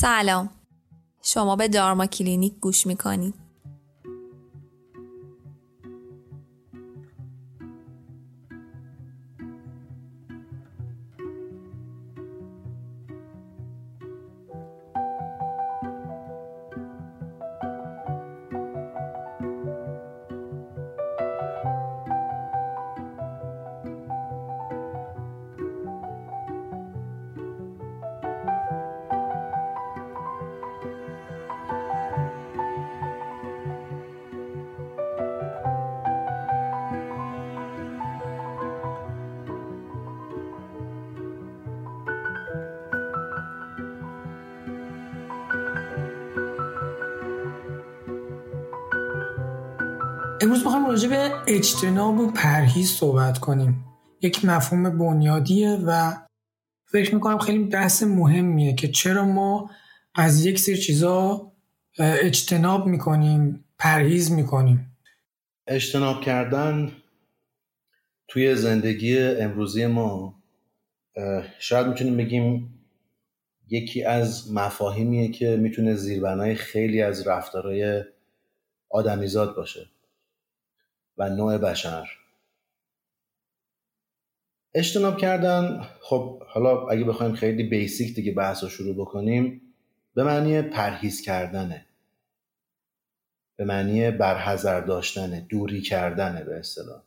سلام. شما به دارما کلینیک گوش می‌کنید. راجع به اجتناب و پرهیز صحبت کنیم. یک مفهوم بنیادیه و فکر می‌کنم خیلی بحث مهمیه که چرا ما از یک سری چیزا اجتناب می‌کنیم پرهیز می‌کنیم. اجتناب کردن توی زندگی امروزی ما شاید می‌تونیم بگیم یکی از مفاهیمیه که می‌تونه زیربنای خیلی از رفتارهای آدمیزاد باشه. و نوع بشر. اجتناب کردن خب حالا اگه بخوایم خیلی basic دیگه بحث رو شروع بکنیم به معنی پرهیز کردنه. به معنی برحذر داشتنه دوری کردنه به اصطلاح.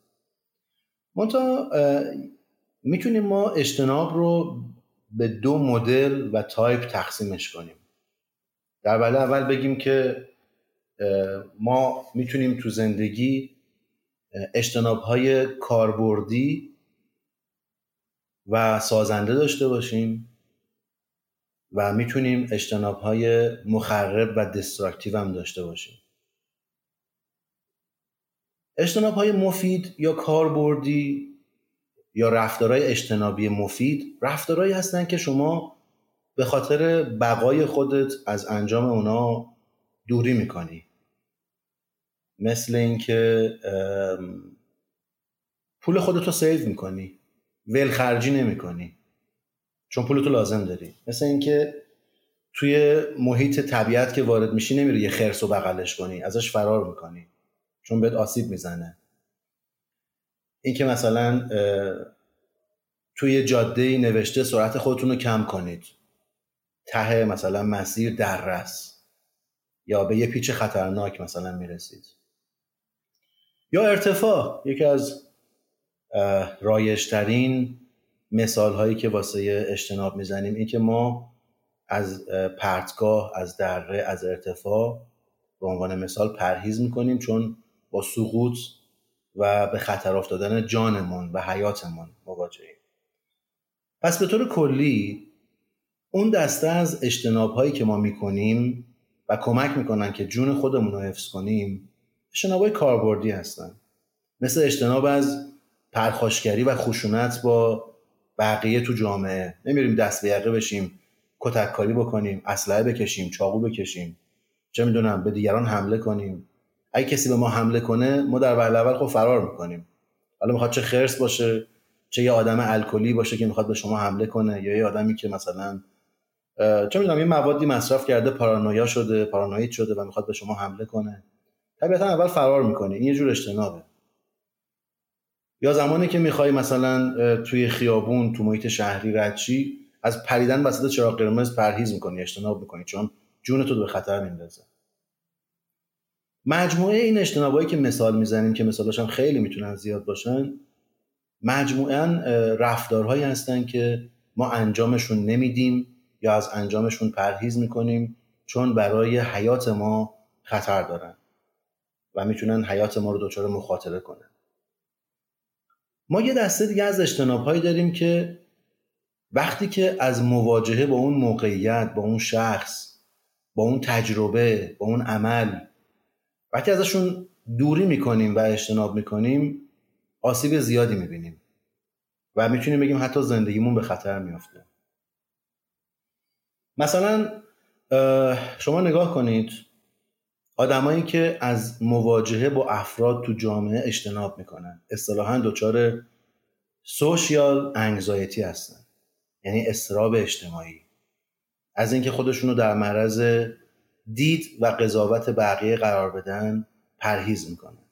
منتها می‌تونیم ما اجتناب رو به دو مدل و تایپ تقسیمش کنیم. در وله اول بگیم که ما می‌تونیم تو زندگی اجتناب های کاربردی و سازنده داشته باشیم و می‌تونیم اجتناب های مخرب و دستراکتیو هم داشته باشیم. اجتناب های مفید یا کاربردی یا رفتارهای اجتنابی مفید رفتارهایی هستن که شما به خاطر بقای خودت از انجام اونا دوری می‌کنی. مثل اینکه پول خودتو سیو می‌کنی ولخرجی نمی‌کنی. چون پولتو لازم داری. مثل اینکه توی محیط طبیعت که وارد میشی نمیری یه خرس و بغلش کنی ازش فرار می‌کنی. چون بهت آسیب می‌زنه. اینکه مثلا توی جاده نوشته سرعت خودتون رو کم کنید. ته مثلا مسیر دررس یا به یه پیچ خطرناک مثلا می‌رسید. یا ارتفاع یکی از رایشترین مثال هایی که واسه اجتناب می‌زنیم این که ما از پرتگاه از دره از ارتفاع به عنوان مثال پرهیز می‌کنیم چون با سقوط و به خطر افتادن جانمون و حیاتمون مواجهیم. پس به طور کلی اون دسته از اجتناب هایی که ما می‌کنیم و کمک می‌کنن که جون خودمون رو حفظ کنیم اجتناب های کاربردی هستن. مثل اجتناب از پرخاشگری و خشونت با بقیه تو جامعه. نمیریم دست به یقه بشیم کتک کاری بکنیم اسلحه بکشیم چاقو بکشیم. چه می‌دونم به دیگران حمله کنیم. اگه کسی به ما حمله کنه ما در وهله اول خب فرار می‌کنیم. حالا می‌خواد چه خرس باشه چه یه آدم الکلی باشه که می‌خواد به شما حمله کنه یا یه آدمی که مثلا چه می‌دونم یه موادی مصرف کرده پارانویا شده پارانوید شده و می‌خواد به شما حمله کنه. طبیعتا اول فرار می‌کنه این یه جور اجتنابه. یا زمانی که می‌خوای مثلا توی خیابون تو محیط شهری ردشی از پریدن وسط چراغ قرمز پرهیز می‌کنی اجتناب می‌کنی چون جون تو به خطر میندازه. مجموعه این اجتنابایی که مثال می‌زنیم که مثالش هم خیلی می‌تونن زیاد باشن مجموعا رفتارهایی هستن که ما انجامشون نمیدیم یا از انجامشون پرهیز می‌کنیم چون برای حیات ما خطر دارن. و می‌تونن حیات ما رو دچار مخاطره کنن. ما یه دسته دیگه از اجتناب داریم که وقتی که از مواجهه با اون موقعیت با اون شخص با اون تجربه با اون عمل وقتی ازشون دوری می‌کنیم و اجتناب می‌کنیم آسیب زیادی می‌بینیم و می‌تونیم بگیم حتی زندگیمون به خطر میافته. مثلا شما نگاه کنید آدمایی که از مواجهه با افراد تو جامعه اجتناب می‌کنن. اصطلاحا دچار سوشیال انگزایتی هستن. یعنی استراب اجتماعی. از اینکه خودشون رو در معرض دید و قضاوت بقیه قرار بدن پرهیز می‌کنن.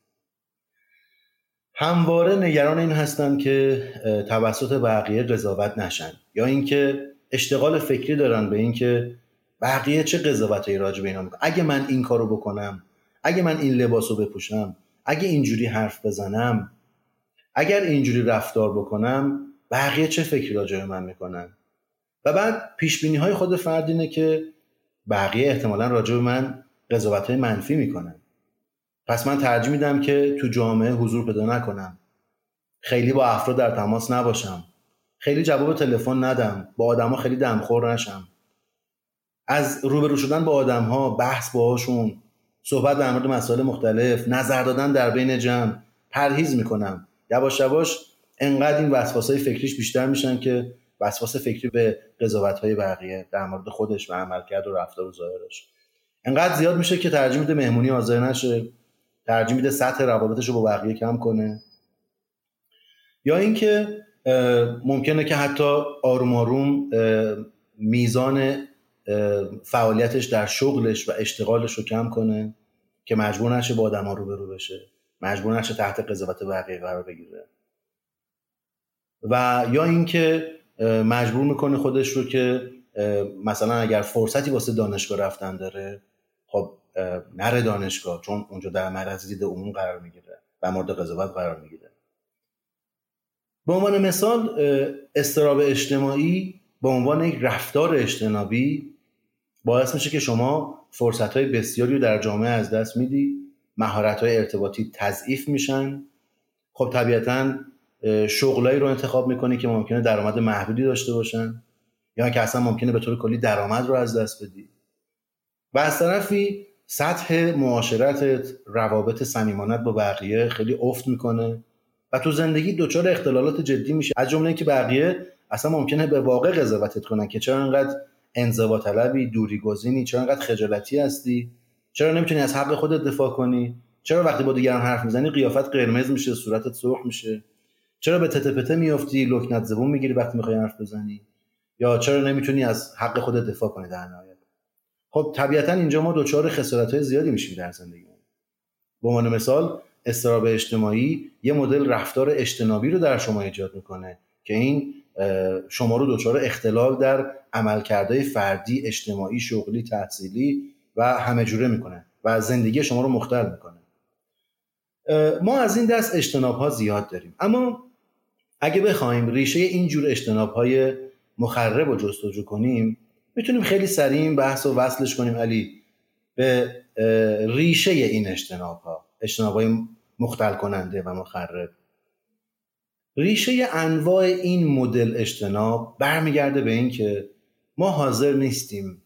همواره نگران این هستن که توسط بقیه قضاوت نشن. یا اینکه اشتغال فکری دارن به اینکه بقیه چه قضاوتایی راجع به اینا می‌کنن؟ اگه من این کارو بکنم اگه من این لباسو بپوشم اگه اینجوری حرف بزنم اگر اینجوری رفتار بکنم بقیه چه فکری راجع به من می‌کنن؟ و بعد پیش بینی های خود فرد اینه که بقیه احتمالا راجع به من قضاوت های منفی می‌کنن. پس من ترجیح میدم که تو جامعه حضور پیدا نکنم. خیلی با افراد در تماس نباشم. خیلی جواب تلفن ندم. با آدما خیلی دمخور نشم. از روبرو شدن با آدم ها بحث باهاشون صحبت در مورد مسائل مختلف نظر دادن در بین جمع پرهیز می‌کنم. یواش یواش انقدر این وسواس های فکریش بیشتر میشن که وسواس فکری به قضاوت های بقیه در مورد خودش و عملکرد و رفتار و ظاهرش. انقدر زیاد میشه که ترجیح میده مهمونی حاضر نشه ترجیح میده سطح روابطش رو با بقیه کم کنه. یا اینکه ممکنه که حتی آروم آروم میزان فعالیتش در شغلش و اشتغالش رو کم کنه که مجبور نشه با آدم ها روبرو بشه. مجبور نشه تحت قضاوت بقیه قرار بگیره. و یا اینکه مجبور می‌کنه خودش رو که مثلا اگر فرصتی واسه دانشگاه رفتن داره خب نره دانشگاه چون اونجا در معرض دید عموم قرار می‌گیره و مورد قضاوت قرار می‌گیره. به عنوان مثال استراب اجتماعی به عنوان یک رفتار اجتنابی باعث میشه که شما فرصت های بسیاری رو در جامعه از دست میدی مهارت های ارتباطی تضعیف میشن. خب طبیعتا شغلایی رو انتخاب می‌کنی که ممکنه درآمد محدودی داشته باشن یا که اصلا ممکنه به طور کلی درآمد رو از دست بدی. و از طرفی سطح معاشرتت روابط صمیمانت با بقیه خیلی افت می‌کنه و تو زندگی دچار اختلالات جدی میشه از جمله اینکه بقیه اصلا ممکنه به واقع قضاوتت کنن که چرا انقدر انزوا طلبی دوری گزینی چرا انقدر خجالتی هستی؟ چرا نمی‌تونی از حق خودت دفاع کنی؟ چرا وقتی با دیگران حرف می‌زنی قیافت قرمز میشه صورتت سرخ میشه؟ چرا به تته پته میافتی لکنت زبون می‌گیری وقتی می‌خوای حرف بزنی؟ یا چرا نمی‌تونی از حق خودت دفاع کنی در نهایت؟ خب طبیعتا اینجا ما دچار خسارت های زیادی میشیم در زندگی به عنوان مثال استراب اجتماعی یه مدل رفتار اجتنابی رو در شما ایجاد می‌کنه که این شما رو دچار اختلال در عملکردهای فردی اجتماعی شغلی تحصیلی و همه جوره می‌کنه و زندگی شما رو مختل می‌کنه. ما از این دست اجتناب ها زیاد داریم. اما اگه بخوایم ریشه این جور اجتناب های مخرب و جستجو کنیم می‌تونیم خیلی سریع این بحث رو وصلش کنیم علی به ریشه این اجتناب ها اجتناب های مختل کننده و مخرب. ریشه انواع این مدل اجتناب برمیگرده به اینکه ما حاضر نیستیم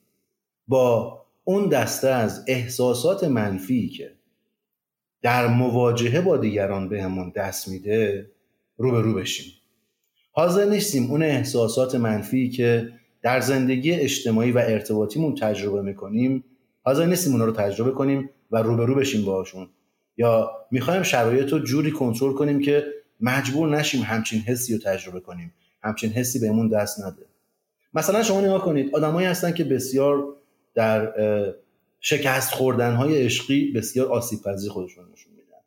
با اون دسته از احساسات منفی که در مواجهه با دیگران بهمون دست میده رو به رو بشیم. حاضر نیستیم اون احساسات منفی که در زندگی اجتماعی و ارتباطیمون تجربه می‌کنیم حاضر نیستیم اونا رو تجربه کنیم و روبرو بشیم باهاشون. یا می‌خوایم شرایط رو جوری کنترل کنیم که مجبور نشیم همچین حسی رو تجربه کنیم. همچین حسی بهمون دست نده. مثلا شما نگاه کنید آدمایی هستن که بسیار در شکست خوردن های عشقی بسیار آسیب پذیر خودشون نشون میدن.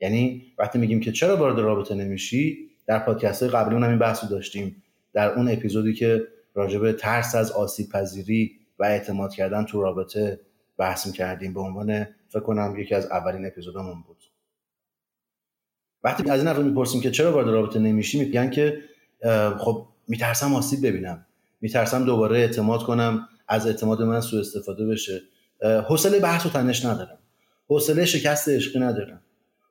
یعنی وقتی میگیم که چرا وارد رابطه نمیشی در پادکست های قبلی این بحث داشتیم. در اون اپیزودی که راجب ترس از آسیب پذیری و اعتماد کردن تو رابطه بحث کردیم به عنوان فکر کنم یکی از اولین اپیزودامون بود. وقتی از این افراد می‌پرسیم که چرا وارد رابطه نمیشی میگن که خب میترسم آسیب ببینم. میترسم دوباره اعتماد کنم از اعتماد من سوء استفاده بشه. حوصله بحث و تنش ندارم. حوصله شکست عشقی ندارم.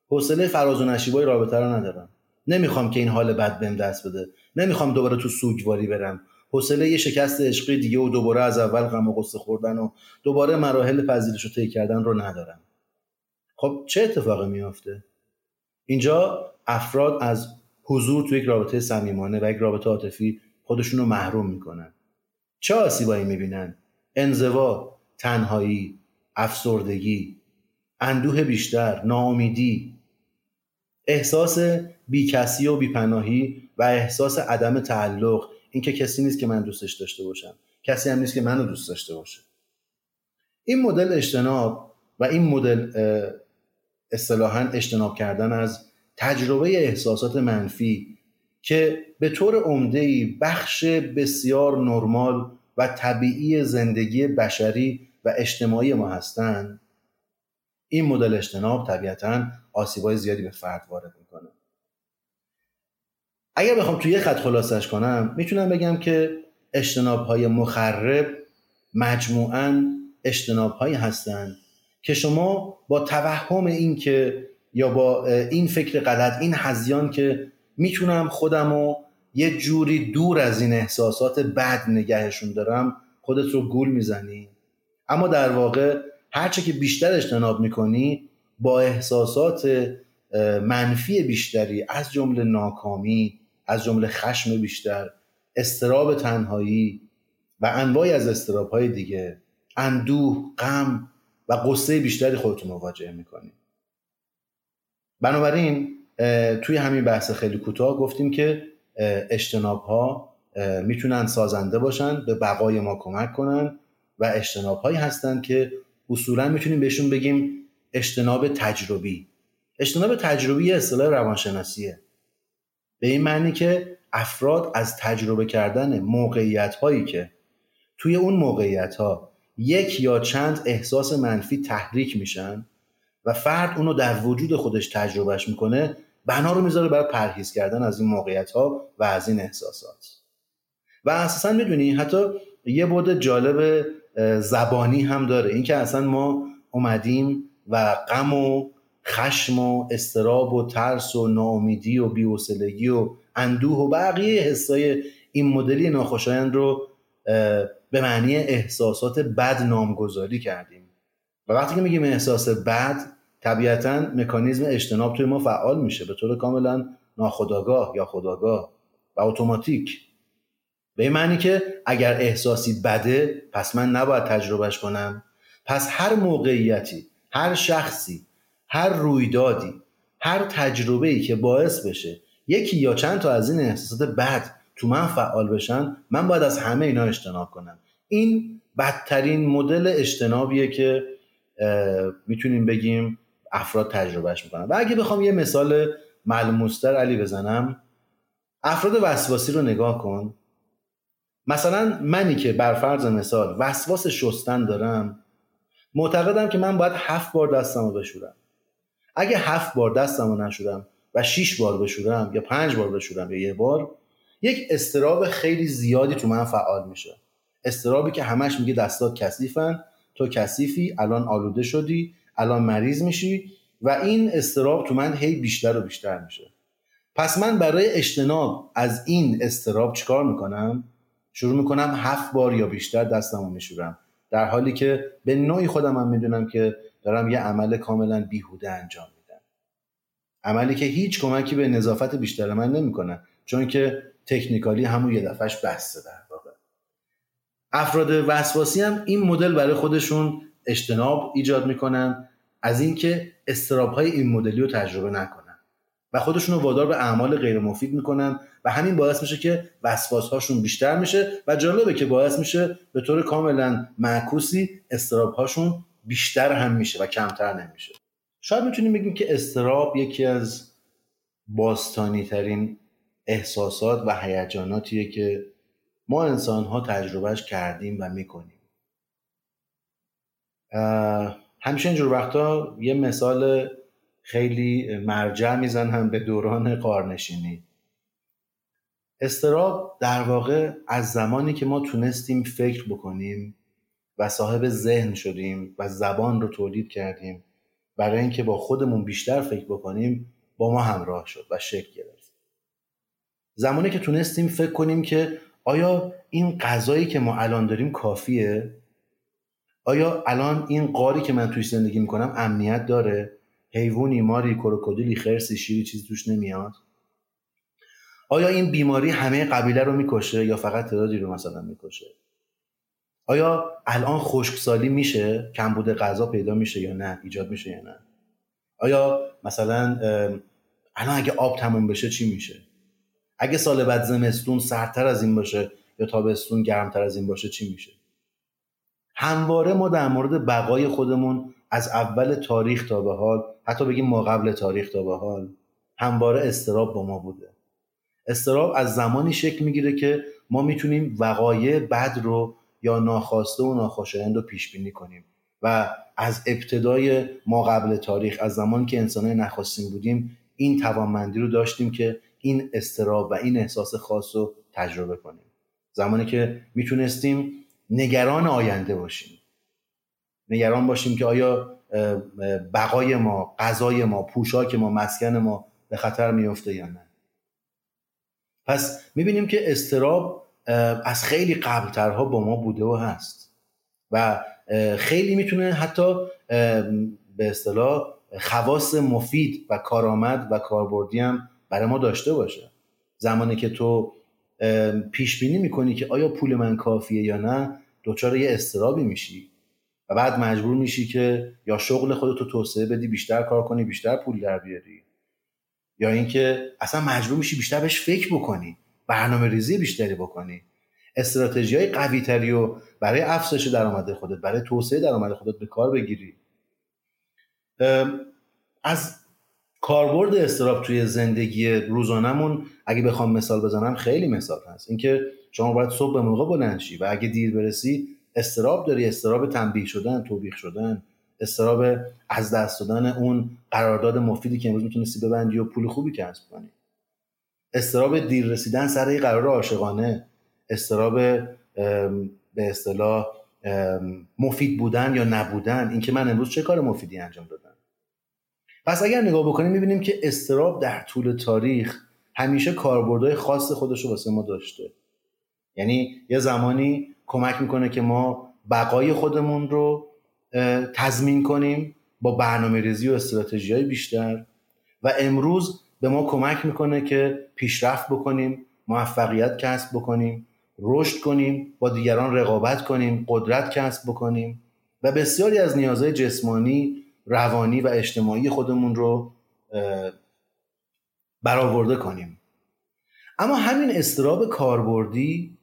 حوصله فراز و نشیبای رابطه رو ندارم. نمی‌خوام که این حال بد بهم دست بده. نمی‌خوام دوباره تو سوگواری برم. حوصله یه شکست عشقی دیگه و دوباره از اول غم و غصه خوردن و دوباره مراحل پذیرش رو طی کردن رو ندارم. خب چه اتفاقی میافته؟ اینجا افراد از حضور تو یک رابطه صمیمانه و یک رابطه عاطفی خودشون رو محروم می‌کنن. چه آسیبایی می‌بینن؟ انزوا تنهایی افسردگی اندوه بیشتر ناامیدی. احساس بیکسی و بیپناهی و احساس عدم تعلق اینکه کسی نیست که من دوستش داشته باشم. کسی هم نیست که منو دوست داشته باشه. این مدل اجتناب و این مدل اصطلاحا اجتناب کردن از تجربه احساسات منفی که به طور عمده بخش بسیار نرمال و طبیعی زندگی بشری و اجتماعی ما هستند. این مدل اجتناب طبیعتا آسیبای زیادی به فرد وارد می‌کنه. اگر بخوام توی یه خط خلاصش کنم می‌تونم بگم که اجتناب های مخرب مجموعاً اجتناب هایی هستند که شما با توهم این که یا با این فکر غلط این هزیان که می‌تونم خودم رو یه جوری دور از این احساسات بد نگهشون دارم خودت رو گول می‌زنی. اما در واقع هرچه که بیشتر اجتناب می‌کنی با احساسات منفی بیشتری از جمله ناکامی از جمله خشم بیشتر استراب تنهایی و انواعی از استراب های دیگه اندوه غم و قصه بیشتری خودتون مواجه می‌کنید بنابراین توی همین بحث خیلی کوتاه گفتیم که اجتناب ها می‌تونن سازنده باشن به بقای ما کمک کنن و اجتناب هایی هستن که اصولا می‌تونیم بهشون بگیم اجتناب تجربی. اجتناب تجربی اصطلاح روانشناسیه. به این معنی که افراد از تجربه کردن موقعیت هایی که توی اون موقعیت ها یک یا چند احساس منفی تحریک میشن و فرد اونو در وجود خودش تجربهش می‌کنه بنا رو می‌ذاره برای پرهیز کردن از این موقعیت ها و از این احساسات. و اساسا می‌دونی حتی یه بود جالب زبانی هم داره. اینکه اصلا ما اومدیم و غم و خشم و استراب و ترس و ناامیدی و بیوسلگی و اندوه و بقیه حسای این مدلی ناخوشایند رو به معنی احساسات بد نامگذاری کردیم. و وقتی که میگیم احساس بد طبیعتا مکانیزم اجتناب توی ما فعال میشه. به طور کاملا ناخداگاه یا خداگاه و اتوماتیک. به این معنی که اگر احساسی بده پس من نباید تجربهش کنم. پس هر موقعیتی هر شخصی هر رویدادی هر تجربه ای که باعث بشه یکی یا چند تا از این احساسات بد تو من فعال بشن من باید از همه اینا اجتناب کنم. این بدترین مدل اجتنابیه که می‌تونیم بگیم افراد تجربهش می‌کنن. و اگه بخوام یه مثال ملموستر علی بزنم افراد وسواسی رو نگاه کن. مثلا منی که بر فرض مثال وسواس شستن دارم معتقدم که من باید هفت بار دستم رو بشورم. اگه هفت بار دستم رو نشورم و شیش بار بشورم یا پنج بار بشورم یا یه بار یک استراب خیلی زیادی تو من فعال میشه. استرابی که همش میگه دستات کثیفن تو کثیفی الان آلوده شدی الان مریض میشی و این استراب تو من هی بیشتر و بیشتر میشه. پس من برای اجتناب از این استراب چیکار می‌کنم؟ شروع می‌کنم هفت بار یا بیشتر دستمو میشورم. در حالی که به نوعی خودم هم می‌دونم که دارم یه عمل کاملا بیهوده انجام میدم. عملی که هیچ کمکی به نظافت بیشتر من نمی‌کنه. چون که تکنیکالی همون یه دفعهش بسته در واقع. افراد وسواسی هم این مدل برای خودشون اجتناب ایجاد می‌کنن از اینکه استراب های این مدلی رو تجربه نکنن و خودشون رو وادار به اعمال غیر مفید می‌کنن و همین باعث میشه که وسواس هاشون بیشتر میشه و جالبه که باعث میشه به طور کاملا معکوسی استراب هاشون بیشتر هم میشه و کمتر نمیشه. شاید می‌تونیم بگیم که استراب یکی از باستانی ترین احساسات و هیجاناتیه که ما انسان ها تجربهش کردیم و می‌کنیم. همیشه اینجور وقتا یه مثال خیلی مرجع می‌زنم به دوران قارنشینی. استراب در واقع از زمانی که ما تونستیم فکر بکنیم و صاحب ذهن شدیم و زبان رو تولید کردیم برای اینکه با خودمون بیشتر فکر بکنیم با ما همراه شد و شکل گرفت. زمانی که تونستیم فکر کنیم که آیا این غذایی که ما الان داریم کافیه؟ آیا الان این قاری که من توش زندگی می‌کنم امنیت داره؟ حیوانی ماری کروکودیلی خرسی شیری چیزی توش نمیاد؟ آیا این بیماری همه قبیله رو می‌کشه یا فقط تعدادی رو مثلا می‌کشه؟ آیا الان خشکسالی میشه؟ کمبود غذا پیدا میشه یا نه؟ ایجاد میشه یا نه؟ آیا مثلا الان اگه آب تموم بشه چی میشه؟ اگه سال بعد زمستون سردتر از این باشه یا تابستون گرمتر از این باشه چی میشه؟ همواره ما در مورد بقای خودمون از اول تاریخ تا به حال حتی بگیم ما قبل تاریخ تا به حال همواره استراب با ما بوده. استراب از زمانی شکل می‌گیره که ما می‌تونیم وقایع بد رو یا ناخواسته و ناخوشایند رو پیش بینی کنیم و از ابتدای ما قبل تاریخ از زمانی که انسانای نخواستیم بودیم این توانمندی رو داشتیم که این استراب و این احساس خاص رو تجربه کنیم. زمانی که می‌تونستیم نگران آینده باشیم. نگران باشیم که آیا بقای ما غذای ما پوشاک ما مسکن ما به خطر میفته یا نه. پس می‌بینیم که استراب از خیلی قبلترها با ما بوده و هست. و خیلی می‌تونه حتی به اصطلاح خواص مفید و کارآمد و کاربردی هم برای ما داشته باشه. زمانی که تو پیش بینی می‌کنی که آیا پول من کافیه یا نه دچار یه استرابی میشی. و بعد مجبور میشی که یا شغل خودتو توسعه بدی بیشتر کار کنی بیشتر پول در بیاری. یا اینکه اصلا مجبور میشی بیشتر بهش فکر بکنی برنامه ریزی بیشتری بکنی. استراتژی های قوی تری و برای افزایش درآمد خودت برای توسعه درآمد خودت به کار بگیری. از کاربرد استراب توی زندگی روزانمون اگه بخوام مثال بزنم خیلی مثال هست. اینکه شما باید صبح به موقع بلند شی و اگه دیر برسی استراب داری استراب تنبیه شدن توبیخ شدن استراب از دست دادن اون قرارداد مفیدی که امروز می‌تونستی ببندی و پول خوبی کسب کنی. استراب دیر رسیدن سر قرار عاشقانه. استراب به اصطلاح مفید بودن یا نبودن. اینکه من امروز چه کار مفیدی انجام دادم؟ پس اگر نگاه بکنیم می‌بینیم که استراب در طول تاریخ همیشه کاربردهای خاص خودش رو واسه ما داشته. یعنی یه زمانی کمک می‌کنه که ما بقای خودمون رو تضمین کنیم با برنامه ریزی و استراتژی های بیشتر. و امروز به ما کمک می‌کنه که پیشرفت بکنیم موفقیت کسب بکنیم رشد کنیم با دیگران رقابت کنیم قدرت کسب بکنیم. و بسیاری از نیازهای جسمانی روانی و اجتماعی خودمون رو برآورده کنیم. اما همین استراب کاربردی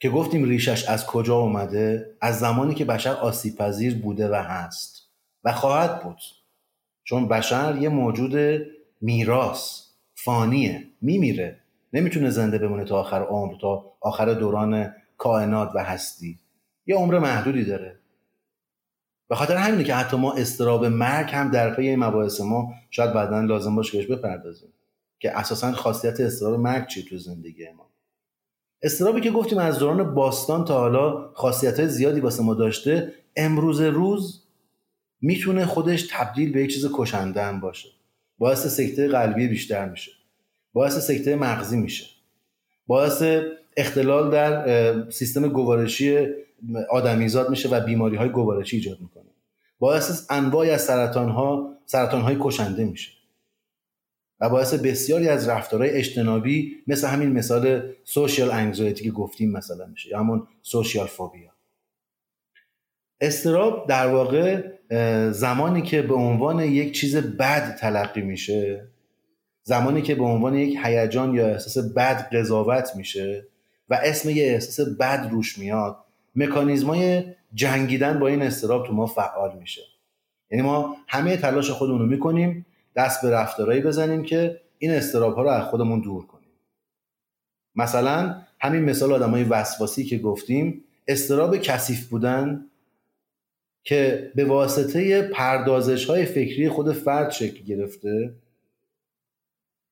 که گفتیم ریشش از کجا اومده از زمانی که بشر آسیب پذیر بوده و هست و خواهد بود. چون بشر یه موجود میراث فانیه میمیره. نمی‌تونه زنده بمونه تا آخر عمر تا آخر دوران کائنات و هستی. یه عمر محدودی داره. به خاطر همینه که حتی ما استراب مرگ هم در پی مباحث ما شاید بعدا لازم باشه بهش بپردازیم که اساسا خاصیت استراب مرگ چیه تو زندگی ما. استرابی که گفتیم از دوران باستان تا حالا خاصیت های زیادی واسه ما داشته امروز روز می‌تونه خودش تبدیل به یک چیز کشنده هم باشه. باعث سکته قلبی بیشتر میشه. باعث سکته مغزی میشه. باعث اختلال در سیستم گوارشی آدمیزاد میشه و بیماری های گوارشی ایجاد می‌کنه. باعث انواعی از سرطان ها سرطان های کشنده میشه. و باعث بسیاری از رفتارهای اجتنابی مثل همین مثال سوشیال انگزایتی که گفتیم مثلا میشه یا همون سوشیال فوبیا. استراب در واقع زمانی که به عنوان یک چیز بد تلقی میشه زمانی که به عنوان یک هیجان یا احساس بد قضاوت میشه و اسم یه احساس بد روش میاد. مکانیزمای جنگیدن با این استراب تو ما فعال میشه. یعنی ما همه تلاش خودمون رو می‌کنیم دست به رفتارهایی بزنیم که این استراب ها رو از خودمون دور کنیم. مثلا همین مثال آدمای وسواسی که گفتیم استراب کثیف بودن که به واسطه پردازش های فکری خود فرد شکل گرفته.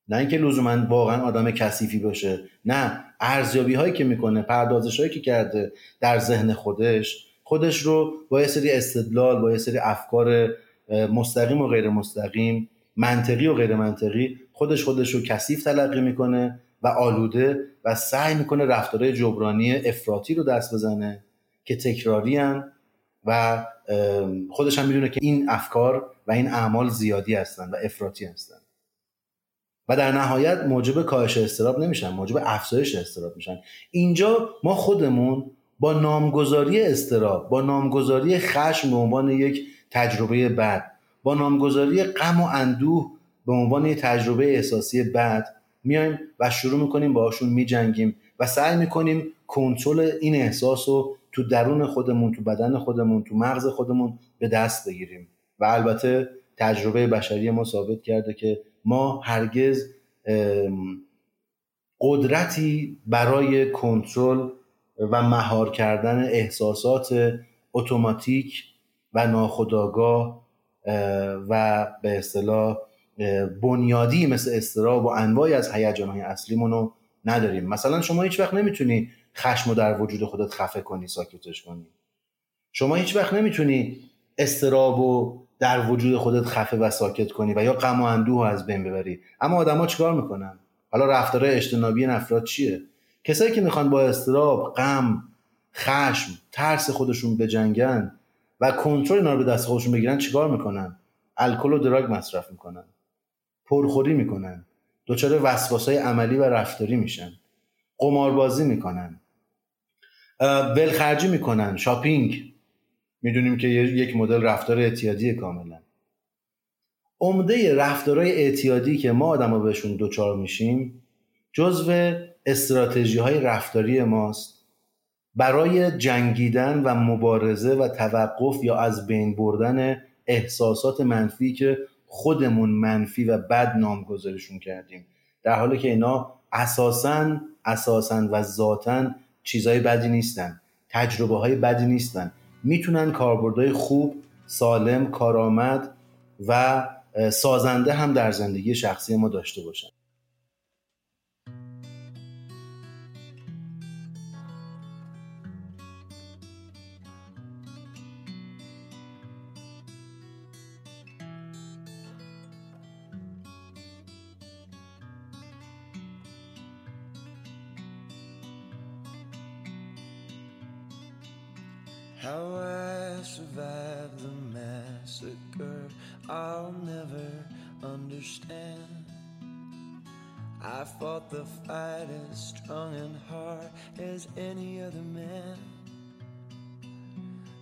نه اینکه لزوما واقعا آدم کثیفی باشه. نه ارزیابی هایی که می‌کنه پردازش هایی که کرده در ذهن خودش خودش رو با یه سری استدلال با یه سری افکار مستقیم و غیر مستقیم منطقی و غیر منطقی خودش خودش رو کثیف تلقی می‌کنه و آلوده و سعی می‌کنه رفتارهای جبرانی افراطی رو دست بزنه که تکراری و خودش هم می‌دونه که این افکار و این اعمال زیادی هستن و افراطی هستن. و در نهایت موجب کاهش استراب نمیشن موجب افزایش استراب میشن. اینجا ما خودمون با نامگذاری استراب با نامگذاری خشم به عنوان یک تجربه بد با نامگذاری غم و اندوه به عنوان یک تجربه احساسی بد میایم و شروع می‌کنیم باهاشون میجنگیم و سعی می‌کنیم کنترل این احساس رو تو درون خودمون تو بدن خودمون تو مغز خودمون به دست بگیریم. و البته تجربه بشری ما ثابت کرده که ما هرگز قدرتی برای کنترل و مهار کردن احساسات اتوماتیک و ناخودآگاه و به اصطلاح بنیادی مثل استراب و انواعی از هیجانهای اصلیمون رو نداریم. مثلا شما هیچ وقت نمی‌تونی خشم در وجود خودت خفه کنی ساکتش کنی. شما هیچ وقت نمی‌تونی استراب و در وجود خودت خفه و ساکت کنی و یا غم و اندوه از بین ببری. اما آدما چیکار می‌کنن؟ حالا رفتارهای اجتنابی این افراد چیه؟ کسایی که می‌خوان با استراب غم خشم ترس خودشون بجنگن و کنترل اینا رو به دست خودشون بگیرن چیکار می‌کنن؟ الکل و دراگ مصرف می‌کنن. پرخوری می‌کنن. دچار وسواسای عملی و رفتاری میشن. قماربازی می‌کنن. ولخرجی می‌کنن. شاپینگ. می‌دونیم که یک مدل رفتار اعتیادی کاملا. عمده رفتارهای اعتیادی که ما آدم بهشون دوچار میشیم جزو استراتژی های رفتاری ماست. برای جنگیدن و مبارزه و توقف یا از بین بردن احساسات منفی که خودمون منفی و بد نامگذارشون کردیم. در حالی که اینا اساسا اساسا و ذاتا چیزهای بدی نیستن. تجربه های بدی نیستن. می‌تونن کاربردهای خوب سالم کارآمد و سازنده هم در زندگی شخصی ما داشته باشن. How I survived the massacre, I'll never understand. I fought the fight as strong and hard as any other man.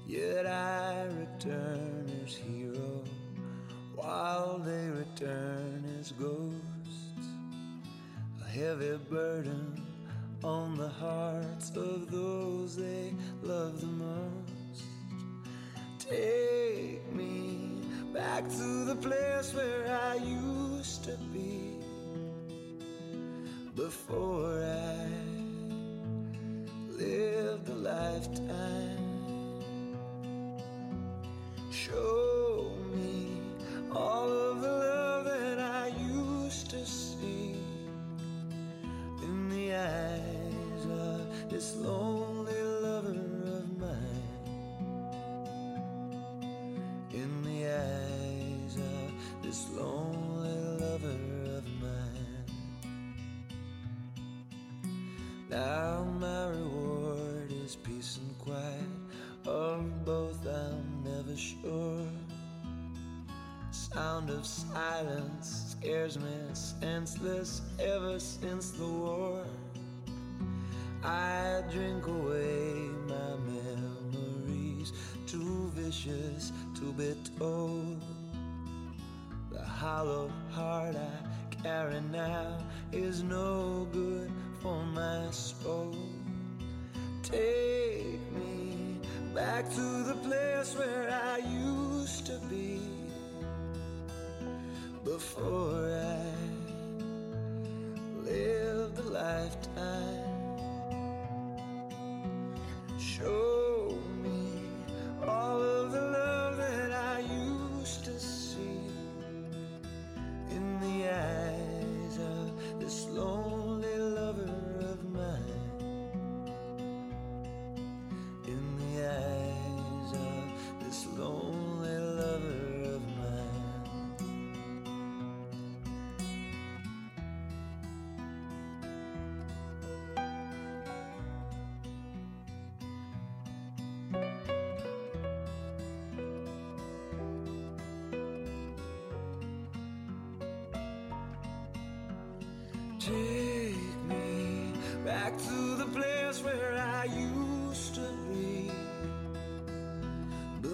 Yet I return as hero, while they return as ghosts. A heavy burden on the hearts of those they love the most. Take me back to the place where I used to be before I lived a lifetime. Show me all of the love that I used to see in the eyes of this lonely me senseless ever since the war. I drink away my memories, too vicious to be told. The hollow heart I carry now is no good for my soul. Take me back to the place where I used to be before I lived a lifetime.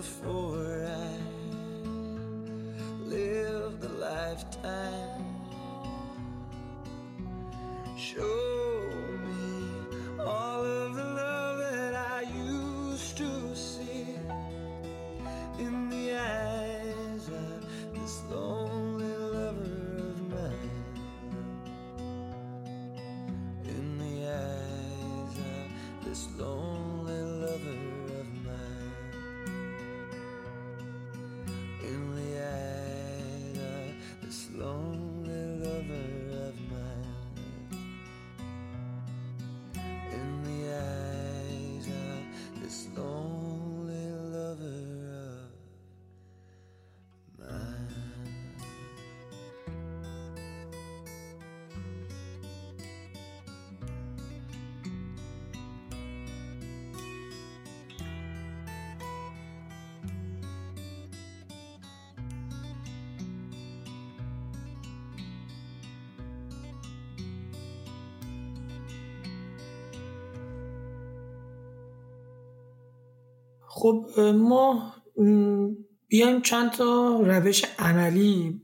the floor. خب ما بیایم چند تا روش عملی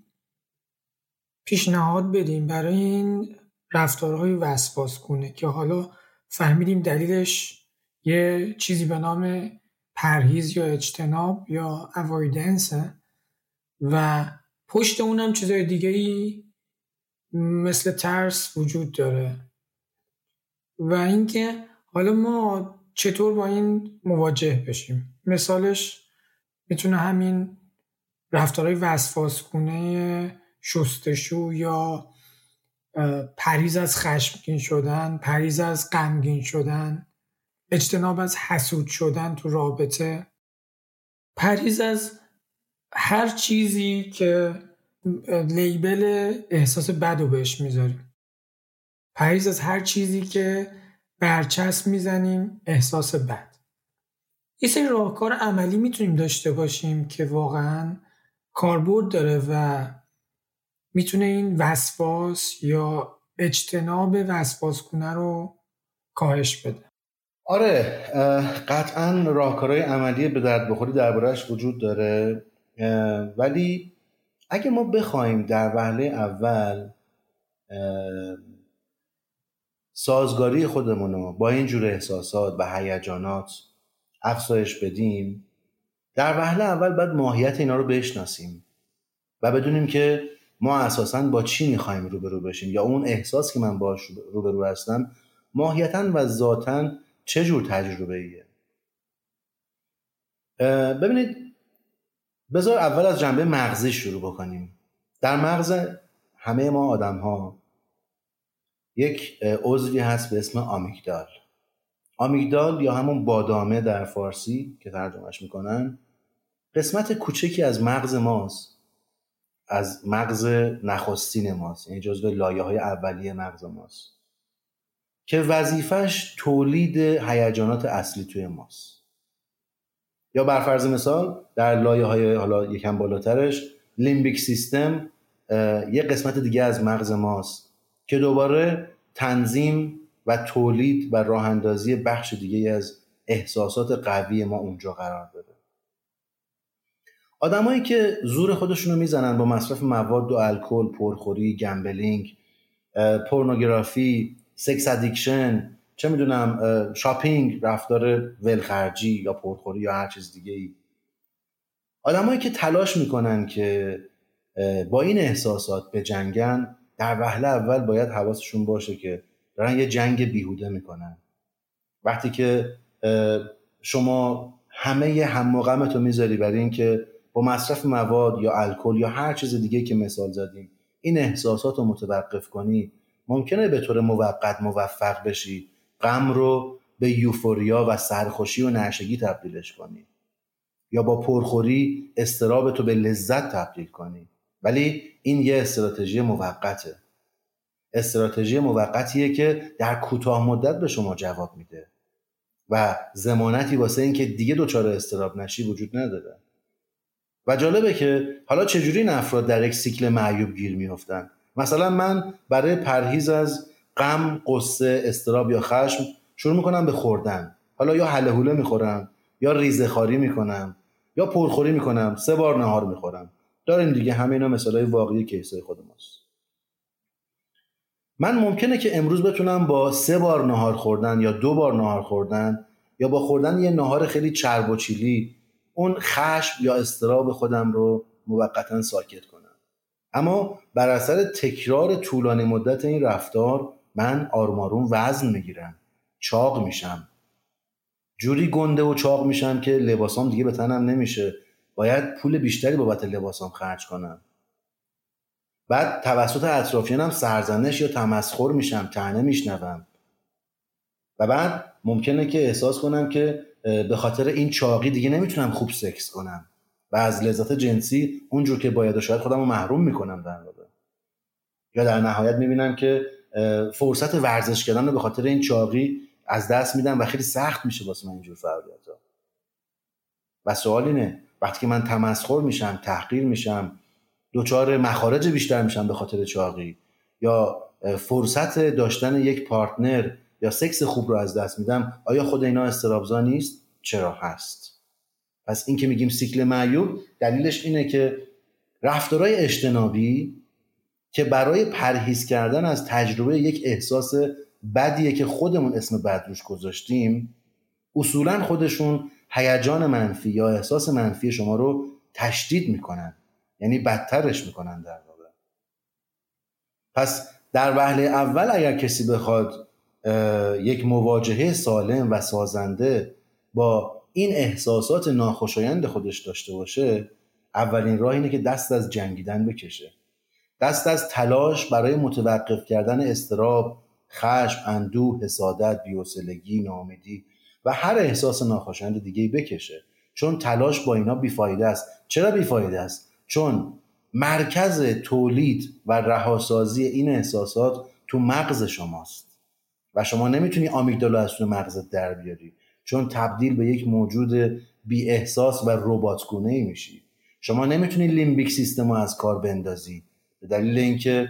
پیشنهاد بدیم برای این رفتارهای وسواس کنه که حالا فهمیدیم دلیلش یه چیزی به نام پرهیز یا اجتناب یا اوایدنس و پشت اونم چیزای دیگه ای مثل ترس وجود داره. و اینکه حالا ما چطور با این مواجه بشیم؟ مثالش می‌تونه همین رفتارهای وسواسگونه شستشو یا پریز از خشمگین شدن پریز از غمگین شدن اجتناب از حسود شدن تو رابطه پریز از هر چیزی که لیبل احساس بد رو بهش می‌ذاریم پریز از هر چیزی که برچسب می‌زنیم احساس بد. یه سری راهکار عملی می‌تونیم داشته باشیم که واقعا کاربرد داره و می‌تونه این وسواس یا اجتناب وسواس کنه رو کاهش بده. آره قطعا راهکارهای عملی به درد بخوری دربارهش وجود داره ولی اگه ما بخوایم در وهله اول سازگاری خودمون رو با این جور احساسات و هیجانات افزایش بدیم در وهله اول باید ماهیت اینا رو بشناسیم و بدونیم که ما اساسا با چی می‌خوایم روبرو بشیم یا اون احساس که من باش روبرو هستم ماهیتا و ذاتا چه جور تجربه ایه ببینید بذار اول از جنبه مغزی شروع بکنیم. در مغز همه ما آدم ها یک عضوی هست به اسم آمیگدال. آمیگدال یا همون بادامه در فارسی که ترجمهش می‌کنن قسمت کوچکی از مغز ماست از مغز نخستین ماست یعنی جزو لایه های اولیه مغز ماست که وظیفش تولید هیجانات اصلی توی ماست. یا بر فرض مثال در لایه های حالا یکم بالاترش limbic system یه قسمت دیگه از مغز ماست. که دوباره تنظیم و تولید و راه اندازی بخش دیگه از احساسات قوی ما اونجا قرار داره آدمایی که زور خودشون رو می‌زنن با مصرف مواد و الکل، پرخوری، gambling، پورنوگرافی، sex addiction، چه می‌دونم شاپینگ، رفتار ولخرجی یا پرخوری یا هر چیز دیگه ای آدمایی که تلاش می‌کنن که با این احساسات به جنگن در وهله اول باید حواسشون باشه که دارن یه جنگ بیهوده می‌کنن. وقتی که شما همه هم رو می‌ذاری برای اینکه با مصرف مواد یا الکل یا هر چیز دیگه که مثال زدیم این احساسات رو متوقف کنی ممکنه به طور موقت موفق بشی غم رو به یوفوریا و سرخوشی و نشگی تبدیلش کنی. یا با پرخوری استراب تو به لذت تبدیل کنی. ولی این یه استراتژی موقته. استراتژی موقتیه که در کوتاه مدت به شما جواب میده. و زمانتی واسه اینکه دیگه دچار استراب نشی وجود نداره. و جالبه که حالا چجوری این افراد در یک سیکل معیوب گیر میافتن؟ مثلا من برای پرهیز از غم قصه استراب یا خشم شروع می‌کنم به خوردن. حالا یا حله حوله می‌خورم یا ریزه خاری می‌کنم یا پرخوری می‌کنم سه بار نهار می‌خورم. داریم دیگه همه اینا مثالای واقعی کیسای خود ماست. من ممکنه که امروز بتونم با سه بار نهار خوردن یا دو بار نهار خوردن یا با خوردن یه نهار خیلی چرب و چیلی اون خشم یا استراب خودم رو موقتا ساکت کنم. اما بر اثر تکرار طولانی مدت این رفتار من آروم وزن می‌گیرم چاق میشم. جوری گنده و چاق میشم که لباسام دیگه به تنم نمیشه. باید پول بیشتری بابت لباسام خرج کنم. بعد توسط اطرافیانم سرزنش یا تمسخر میشم تنه میشنوم. و بعد ممکنه که احساس کنم که به خاطر این چاقی دیگه نمی‌تونم خوب سکس کنم. و از لذت جنسی اونجور که باید و شاید خودم رو محروم می‌کنم در واقع. یا در نهایت می‌بینم که فرصت ورزش کردن رو به خاطر این چاقی از دست میدم و خیلی سخت میشه واسه من اینجور فعالیت ها و سوال اینه وقتی که من تمسخر میشم تحقیر میشم دچار مخارج بیشتر میشم به خاطر چاقی یا فرصت داشتن یک پارتنر یا سکس خوب رو از دست میدم آیا خود اینا استرابزا نیست؟ چرا هست؟ پس این که میگیم سیکل معیوب دلیلش اینه که رفتارهای اجتنابی که برای پرهیز کردن از تجربه یک احساس بدیه که خودمون اسم بد روش گذاشتیم اصولا خودشون هیجان منفی یا احساس منفی شما رو تشدید می‌کنن. یعنی بدترش می‌کنن در واقع. پس در وهله اول اگر کسی بخواد یک مواجهه سالم و سازنده با این احساسات ناخوشایند خودش داشته باشه اولین راه اینه که دست از جنگیدن بکشه. دست از تلاش برای متوقف کردن استراب خشم اندوه حسادت بیوسلگی ناامیدی و هر احساس ناخوشایند دیگه بکشه. چون تلاش با اینا بیفایده است. چرا بیفایده است؟ چون مرکز تولید و رهاسازی این احساسات تو مغز شماست. و شما نمی‌تونی آمیگدالا از تو مغزت در بیاری. چون تبدیل به یک موجود بی احساس و رباتگونه ای میشی. شما نمی‌تونی لیمبیک سیستم رو از کار بندازی. به دلیل اینکه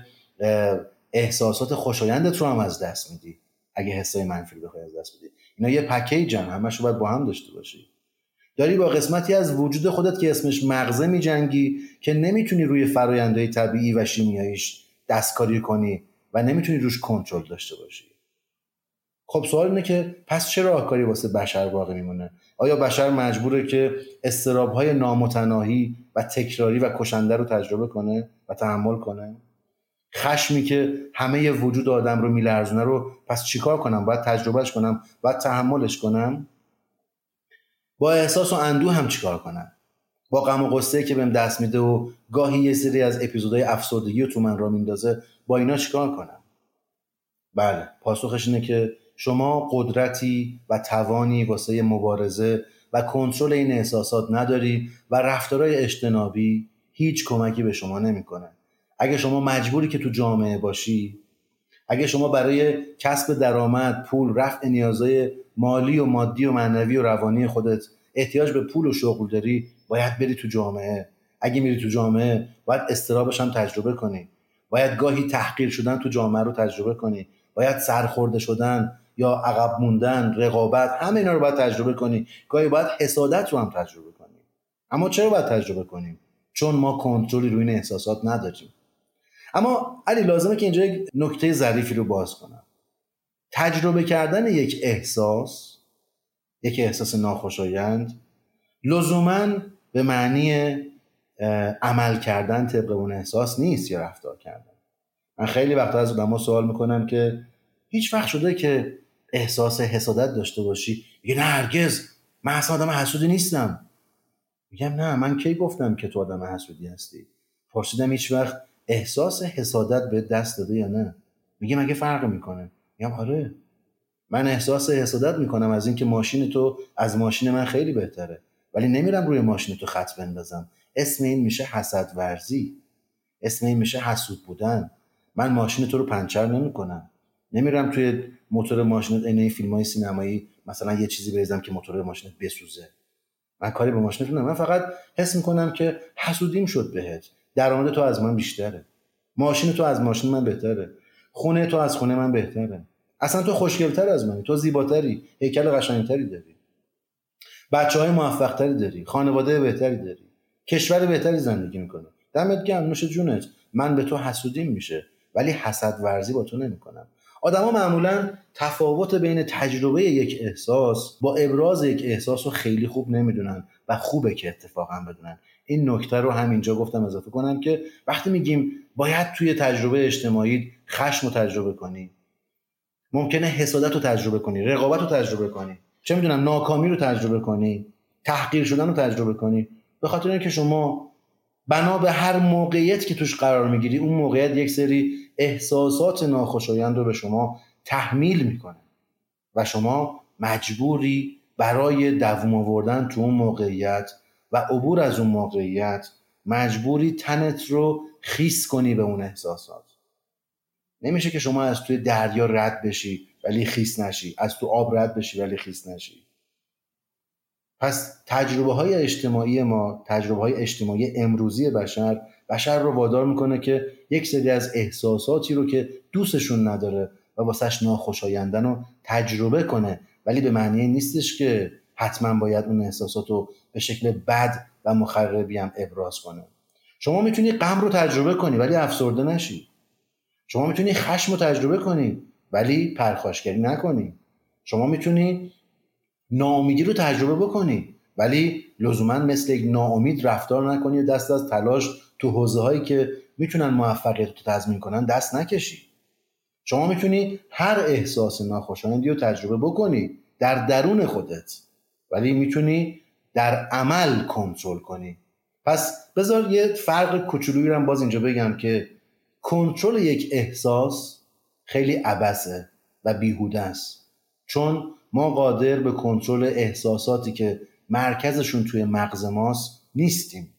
احساسات خوشایندت رو هم از دست میدی. اگه حسای منفی بخوای از دست بدی. اینا یه پکیجن همش باید با هم داشته باشی. داری با قسمتی از وجود خودت که اسمش مغزه میجنگی که نمی‌تونی روی فرایندهای طبیعی و شیمیاییش دستکاری کنی و نمی‌تونی روش کنترل داشته باشی. خب سوال اینه که پس چه راهکاری واسه بشر باقی میمونه؟ آیا بشر مجبوره که استرابهای نامتناهی و تکراری و کشنده رو تجربه کنه و تحمل کنه؟ خشمی که همه وجود آدم رو میلرزونه رو پس چیکار کنم؟ باید تجربهش کنم؟ باید تحملش کنم؟ با احساس و اندوه هم چیکار کنم؟ با غم و غصه که بهم دست میده و گاهی یه سری از اپیزودهای افسردگی تو من را میندازه با اینا چیکار کنم؟ بله پاسخش اینه که شما قدرتی و توانی واسه مبارزه و کنترل این احساسات نداری و رفتارهای اجتنابی هیچ کمکی به شما نمی‌کنه اگه شما مجبوری که تو جامعه باشی اگه شما برای کسب درآمد پول رفع نیازهای مالی و مادی و معنوی و روانی خودت احتیاج به پول و شغل داری باید بری تو جامعه. اگه میری تو جامعه باید استرابش هم تجربه کنی. باید گاهی تحقیر شدن تو جامعه رو تجربه کنی. باید سرخورده شدن یا عقب موندن رقابت همه اینا رو باید تجربه کنی. گاهی باید حسادت رو هم تجربه کنی. اما چرا باید تجربه کنیم؟ چون ما کنترلی روی این احساسات نداریم. اما علی لازمه که اینجا یک نکته ظریفی رو باز کنم. تجربه کردن یک احساس یک احساس ناخوشایند لزوما به معنی عمل کردن طبق اون احساس نیست یا رفتار کردن. من خیلی وقتا از آدم‌ها سوال می‌کنم که هیچ وقت شده که احساس حسادت داشته باشی یه نه هرگز. من اصلا آدم حسودی نیستم. میگم نه من کی گفتم که تو آدم حسودی هستی؟ پرسیدم هیچ وقت احساس حسادت به دست داده یا نه؟ میگه مگه فرق می‌کنه؟ میگم آره. من احساس حسادت می‌کنم از اینکه ماشین تو از ماشین من خیلی بهتره. ولی نمیرم روی ماشین تو خط بندازم. اسم این میشه حسد ورزی. اسم این میشه حسود بودن. من ماشین تو رو پنچر نمی‌کنم. نمیرم توی موتور ماشینت عین این فیلم های سینمایی. مثلا یه چیزی بریزم که موتور ماشینت بسوزه. من کاری به ماشینت من فقط حس می‌کنم که حسودیم شد بهت. درآمد تو از من بیشتره. ماشین تو از ماشین من بهتره. خونه تو از خونه من بهتره. اصلا تو خوشگلتر از منی. تو زیباتری. هیکل قشنگتری داری. بچه های موفقتری داری. خانواده بهتری داری. کشور بهتری زندگی می‌کنی. دمت گرم نوش جونت. من به تو حسودیم میشه. ولی حسد ورزی با تو نمی‌کنم. آدما معمولا تفاوت بین تجربه یک احساس با ابراز یک احساس رو خیلی خوب نمی‌دونن و خوبه که اتفاقا بدونن. این نکته رو همینجا گفتم اضافه کنم که وقتی میگیم باید توی تجربه اجتماعی خشم رو تجربه کنی ممکنه حسادت رو تجربه کنی رقابت رو تجربه کنی چه می‌دونم ناکامی رو تجربه کنی تحقیر شدن رو تجربه کنی به خاطر اینکه شما بنا به هر موقعیت که توش قرار می‌گیری اون موقعیت یک سری احساسات ناخوشایند رو به شما تحمیل می‌کنه و شما مجبوری برای دوام آوردن تو اون موقعیت عبور از اون موقعیت مجبوری تنت رو خیس کنی به اون احساسات. نمیشه که شما از توی دریا رد بشی ولی خیس نشی. از تو آب رد بشی ولی خیس نشی. پس تجربه های اجتماعی ما تجربه های اجتماعی امروزی بشر بشر رو وادار می‌کنه که یک سری از احساساتی رو که دوستشون نداره و واسهش ناخوشایندن رو تجربه کنه. ولی به معنی نیستش که حتما باید اون احساسات رو به شکل بد و مخربی هم ابراز کنه. شما می‌تونی غم رو تجربه کنی ولی افسرده نشی. شما می‌تونی خشم رو تجربه کنی ولی پرخاشگری نکنی. شما می‌تونی ناامیدی رو تجربه بکنی ولی لزوما مثل یک ناامید رفتار نکنی و دست از تلاش تو حوزه هایی که می‌تونن موفقیت رو تضمین کنن دست نکشی. شما می‌تونی هر احساس ناخوشایندی رو تجربه بکنی در درون خودت. ولی می‌تونی در عمل کنترل کنی. پس بذار یه فرق کوچولویی رو باز اینجا بگم که کنترل یک احساس خیلی عبسه و بیهوده است. چون ما قادر به کنترل احساساتی که مرکزشون توی مغز ماست نیستیم.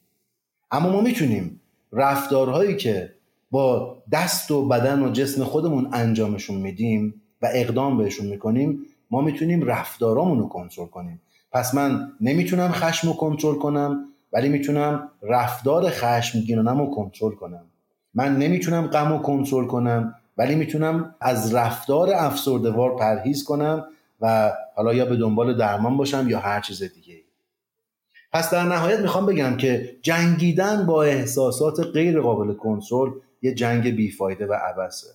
اما ما می‌تونیم رفتارهایی که با دست و بدن و جسم خودمون انجامشون میدیم و اقدام بهشون می‌کنیم ما می‌تونیم رفتارامون رو کنترل کنیم. پس من نمی‌تونم خشم رو کنترل کنم ولی می‌تونم رفتار خشمگینانم رو کنترل کنم. من نمی‌تونم غم رو کنترل کنم ولی می‌تونم از رفتار افسردهوار پرهیز کنم و حالا یا به دنبال درمان باشم یا هر چیز دیگه پس در نهایت می‌خوام بگم که جنگیدن با احساسات غیر قابل کنترل یه جنگ بیفایده و عبسه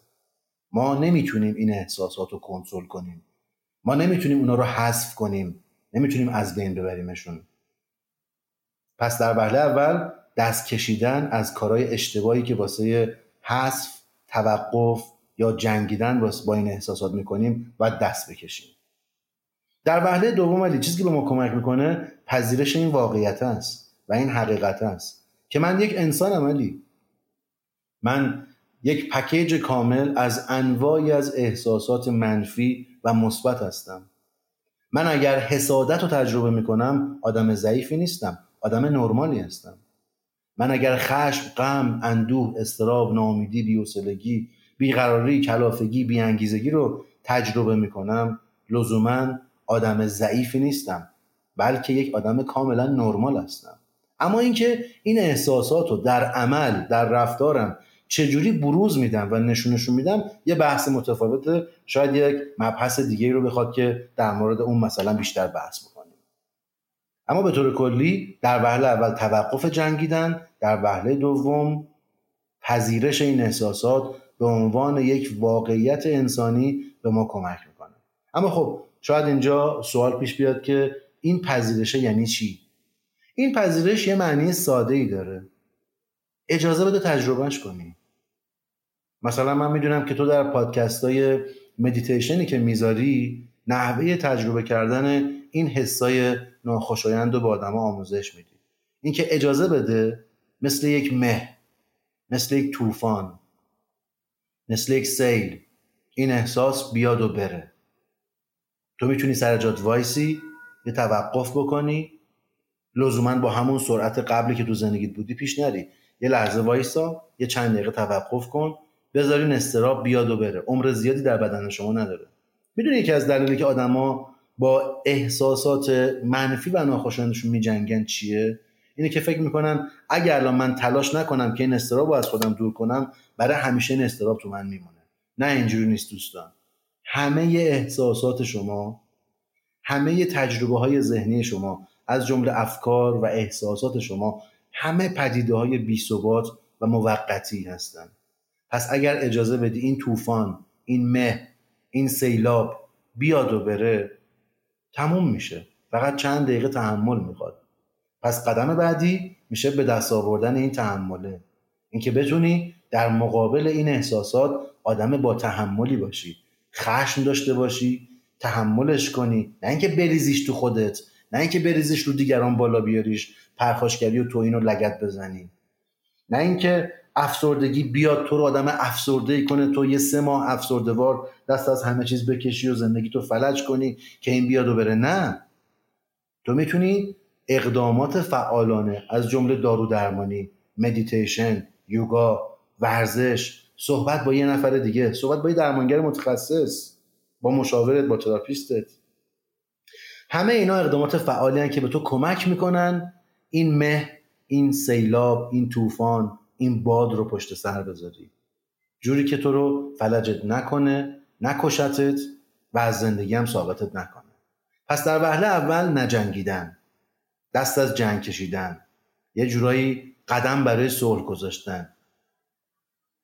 ما نمی‌تونیم این احساسات رو کنترل کنیم. ما نمی‌تونیم اونا رو حذف کنیم. نمی‌تونیم از بین ببریمشون. پس در وهله اول دست کشیدن از کارهای اشتباهی که واسه حذف توقف یا جنگیدن با این احساسات می‌کنیم و دست بکشیم. در وهله دوم ولی چیزی که به ما کمک می‌کنه پذیرش این واقعیت است و این حقیقت است که من یک انسانم علی. من یک پکیج کامل از انواعی از احساسات منفی و مثبت هستم. من اگر حسادت رو تجربه می‌کنم آدم ضعیفی نیستم آدم نرمالی هستم. من اگر خشم غم اندوه استراب ناامیدی بیوسلگی بیقراری کلافگی بیانگیزگی رو تجربه می‌کنم لزوما آدم ضعیفی نیستم بلکه یک آدم کاملا نرمال هستم. اما اینکه این احساسات رو در عمل در رفتارم چجوری بروز میدم و نشونشون میدم؟ یه بحث متفاوته شاید یک مبحث دیگه رو بخواد که در مورد اون مثلا بیشتر بحث بکنیم. اما به طور کلی در وهله اول توقف جنگیدن در وهله دوم پذیرش این احساسات به عنوان یک واقعیت انسانی به ما کمک می‌کنه. اما خب شاید اینجا سوال پیش بیاد که این پذیرشه یعنی چی؟ این پذیرش یه معنی ساده ای داره. اجازه بده تجربهش کنی مثلا من می‌دونم که تو در پادکست های مدیتیشنی که می‌ذاری نحوه تجربه کردن این حسای ناخوشایند رو به آدم آموزش میدی. اینکه اجازه بده مثل یک مه مثل یک طوفان مثل یک سیل این احساس بیاد و بره. تو می‌تونی سر جات وایسی یه توقف بکنی. لزوما با همون سرعت قبلی که تو زندگیت بودی پیش نری. یه لحظه وایسا یه چند دقیقه توقف کن. بذارین استراب بیاد و بره. عمر زیادی در بدن شما نداره. می‌دونی یکی از دلایلی که آدما با احساسات منفی و ناخوشایندشون میجنگن چیه؟ اینه که فکر می‌کنن اگر الان من تلاش نکنم که این استراب رو از خودم دور کنم برای همیشه این استراب تو من میمونه. نه اینجوری نیست دوستان. همه احساسات شما همه تجربه های ذهنی شما از جمله افکار و احساسات شما همه پدیده های بی و موقتی هستند پس اگر اجازه بدی این طوفان این مه این سیلاب بیاد و بره تموم میشه. فقط چند دقیقه تحمل می‌خواد. پس قدم بعدی میشه به دست آوردن این تحمله. اینکه بتونی در مقابل این احساسات آدم با تحملی باشی. خشم داشته باشی تحملش کنی. نه اینکه بریزیش تو خودت نه اینکه بریزیش رو دیگران بالا بیاریش پرخاشگری و توهین و لگت بزنی. نه اینکه افسردگی بیاد تو رو آدم افسرده ای کنه. تو یه سه ماه افسردهوار دست از همه چیز بکشی و زندگی تو فلج کنی که این بیاد و بره. نه. تو می‌تونی اقدامات فعالانه از جمله دارو درمانی مدیتیشن یوگا ورزش صحبت با یه نفر دیگه. صحبت با یه درمانگر متخصص با مشاورت با تراپیستت. همه اینا اقدامات فعالی که به تو کمک می‌کنن. این مه این سیلاب این طوفان این باد رو پشت سر بذاری. جوری که تو رو فلجت نکنه نکشتت و از زندگی هم ثابتت نکنه. پس در وهله اول نجنگیدن دست از جنگ کشیدن یه جورایی قدم برای صلح گذاشتن.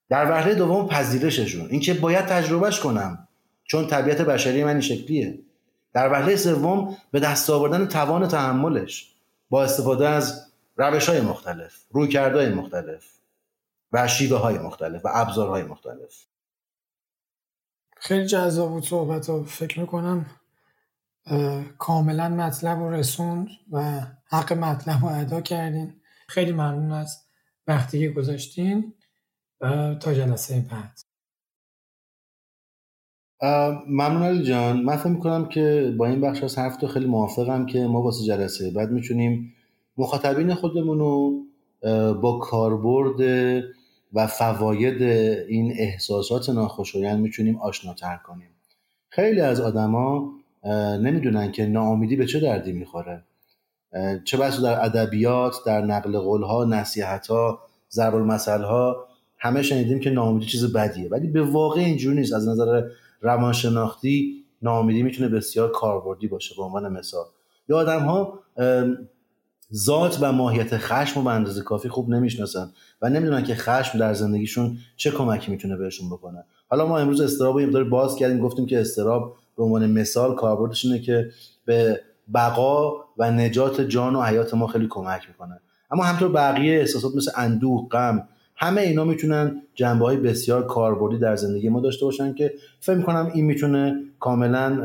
در وهله دوم پذیرششون. اینکه باید تجربهش کنم چون طبیعت بشری من این شکلیه. در وهله سوم به دست آوردن توان تحملش با استفاده از روش های مختلف روی مختلف. و شیوه های مختلف و ابزارهای مختلف. خیلی جذاب بود صحبت ها فکر می‌کنم کاملا مطلب رو رسوند و حق مطلب رو ادا کردین. خیلی ممنون از وقتی که گذاشتین. تا جلسه بعد. ممنون علی جان. من فکر می‌کنم که با این بخش از حرف تو خیلی موافقم که ما واسه جلسه بعد می‌تونیم مخاطبین خودمون رو با کاربرد و فواید این احساسات ناخوشایند می‌تونیم آشناتر کنیم. خیلی از آدما نمی‌دونن که ناامیدی به چه دردی می‌خوره. چه بسا در ادبیات در نقل قولها نصیحتها ضرب المثلها همه شنیدیم که ناامیدی چیز بدیه. ولی به واقع اینجوری نیست. از نظر روانشناختی ناامیدی می‌تونه بسیار کاربردی باشه به عنوان مثال. یا آدم ها ذات و ماهیت خشم رو به اندازه کافی خوب نمی‌شناسن و نمی‌دونن که خشم در زندگیشون چه کمکی می‌تونه بهشون بکنه. حالا ما امروز استراب رو باز کردیم گفتیم که استراب به عنوان مثال کاربردش اینه که به بقا و نجات جان و حیات ما خیلی کمک می‌کنه. اما همطور بقیه احساسات مثل اندوه غم همه اینا می‌تونن جنبه های بسیار کاربردی در زندگی ما داشته باشن که فکر می‌کنم این می‌تونه کاملا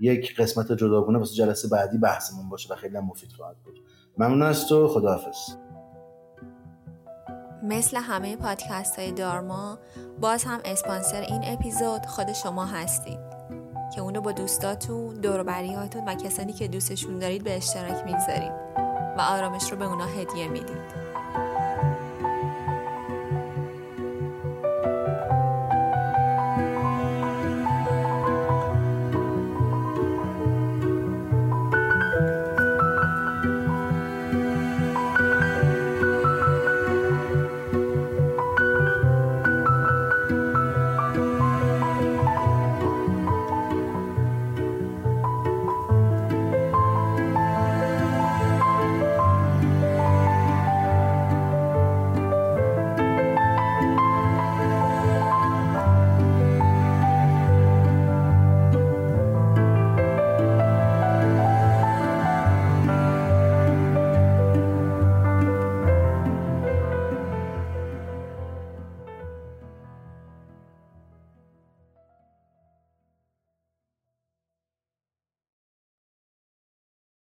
یک قسمت جداگونه واسه جلسه بعدی بحثمون باشه و خیلی مفید خواهد بود. ممنون از تو. خداحافظ. مثل همه پادکست های دارما باز هم اسپانسر این اپیزود خود شما هستید که اونو با دوستاتون دوروبریاتون و کسانی که دوستشون دارید به اشتراک می‌گذارید و آرامش رو به اونا هدیه می‌دید.